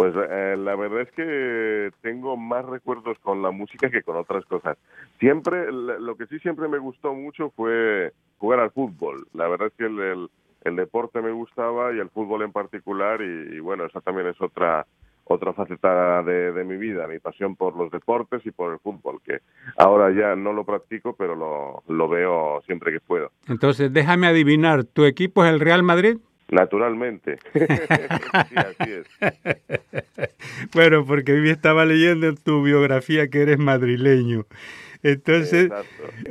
Pues eh, la verdad es que tengo más recuerdos con la música que con otras cosas. Siempre, lo que sí siempre me gustó mucho fue jugar al fútbol. La verdad es que el, el, deporte me gustaba y el fútbol en particular y, bueno, esa también es otra otra faceta de, mi vida, mi pasión por los deportes y por el fútbol, que ahora ya no lo practico, pero lo veo siempre que puedo. Entonces, déjame adivinar, ¿tu equipo es el Real Madrid? Naturalmente. sí, así es. Bueno, porque hoy estaba leyendo en tu biografía que eres madrileño. Entonces,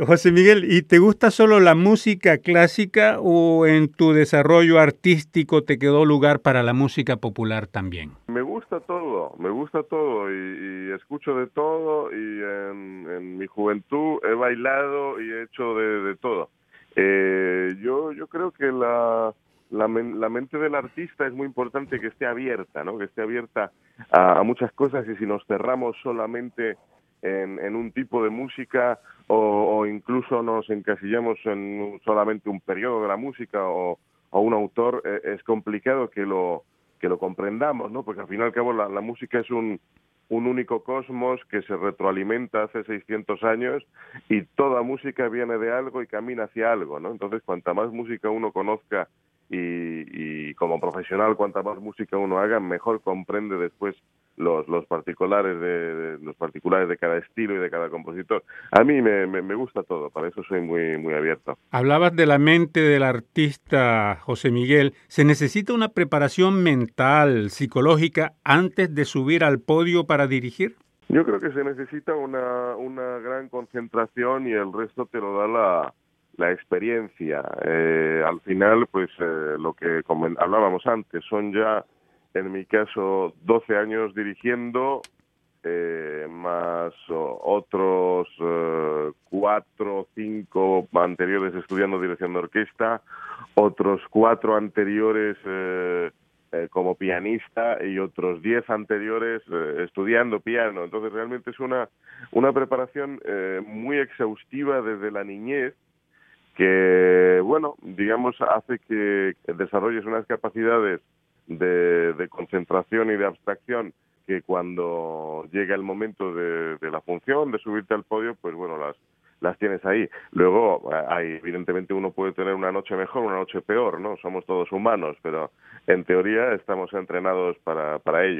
José Miguel, ¿y te gusta solo la música clásica o en tu desarrollo artístico te quedó lugar para la música popular también? Me gusta todo, me gusta todo y, escucho de todo y en, mi juventud he bailado y he hecho de, todo. Eh, yo, yo creo que la, la, mente del artista es muy importante que esté abierta, ¿no? Que esté abierta a, muchas cosas y si nos cerramos solamente en, un tipo de música o, incluso nos encasillamos en solamente un periodo de la música o, un autor, e, es complicado que lo que lo comprendamos, ¿no? Porque al fin y al cabo la, la música es un, un único cosmos que se retroalimenta hace 600 años y toda música viene de algo y camina hacia algo, ¿no? Entonces, cuanta más música uno conozca y, como profesional cuanta más música uno haga mejor comprende después los, los particulares de, los particulares de cada estilo y de cada compositor. A mí me, me, gusta todo para eso soy muy muy abierto. Hablabas de la mente del artista José Miguel. Se necesita una preparación mental psicológica antes de subir al podio para dirigir yo creo que se necesita una, una gran concentración y el resto te lo da la, la experiencia. Eh, al final, pues eh, lo que hablábamos antes, son ya, en mi caso, 12 años dirigiendo, eh, más otros cuatro o cinco anteriores estudiando dirección de orquesta, otros cuatro anteriores como pianista y otros diez anteriores estudiando piano. Entonces realmente es una, una preparación muy exhaustiva desde la niñez que, bueno, digamos, hace que desarrolles unas capacidades de, concentración y de abstracción que cuando llega el momento de, la función, de subirte al podio, pues bueno, las, las tienes ahí. Luego, hay, evidentemente uno puede tener una noche mejor, una noche peor, ¿no? Somos todos humanos, pero en teoría estamos entrenados para, para ello.